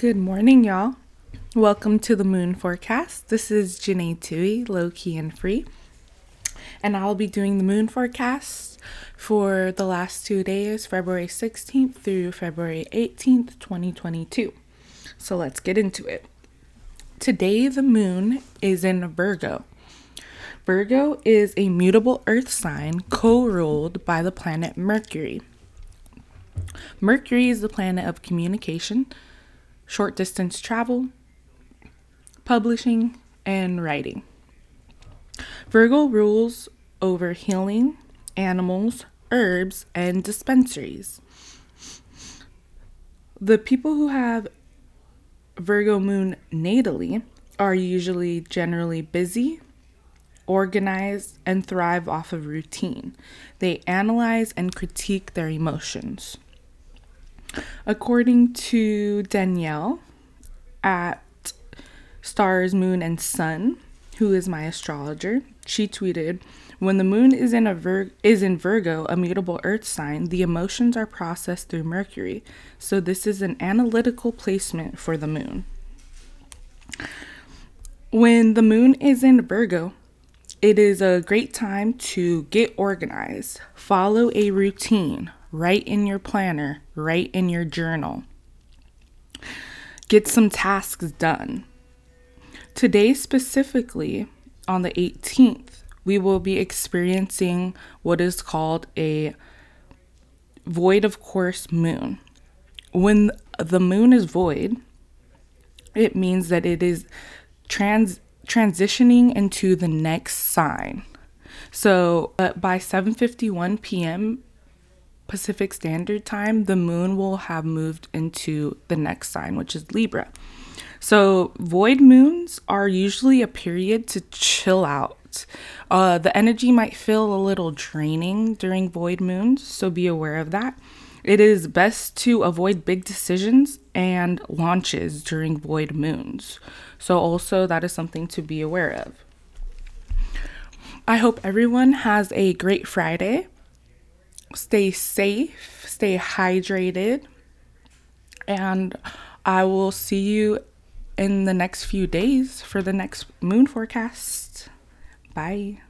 Good morning, y'all. Welcome to the moon forecast. This is Janae Tui, low key and free. And I'll be doing the moon forecast for the last two days, February 16th through February 18th, 2022. So let's get into it. Today, the moon is in Virgo. Virgo is a mutable earth sign co ruled by the planet Mercury. Mercury is the planet of communication short distance travel, publishing, and writing. Virgo rules over healing, animals, herbs, and dispensaries. The people who have Virgo moon natally are usually generally busy, organized, and thrive off of routine. They analyze and critique their emotions. According to Danielle at Stars, Moon, and Sun, who is my astrologer, she tweeted, "When the moon is in a Vir- is in Virgo, a mutable earth sign, the emotions are processed through Mercury. So this is an analytical placement for the moon." When the moon is in Virgo, it is a great time to get organized, follow a routine, write in your planner, write in your journal. Get some tasks done. Today, specifically on the 18th, we will be experiencing what is called a void of course moon. When the moon is void, it means that it is trans transitioning into the next sign. So uh, by 7:51 p.m. Pacific Standard Time, the moon will have moved into the next sign, which is Libra. So, void moons are usually a period to chill out. Uh, the energy might feel a little draining during void moons, so be aware of that. It is best to avoid big decisions and launches during void moons. So, also, that is something to be aware of. I hope everyone has a great Friday stay safe, stay hydrated, and I will see you in the next few days for the next moon forecast. Bye.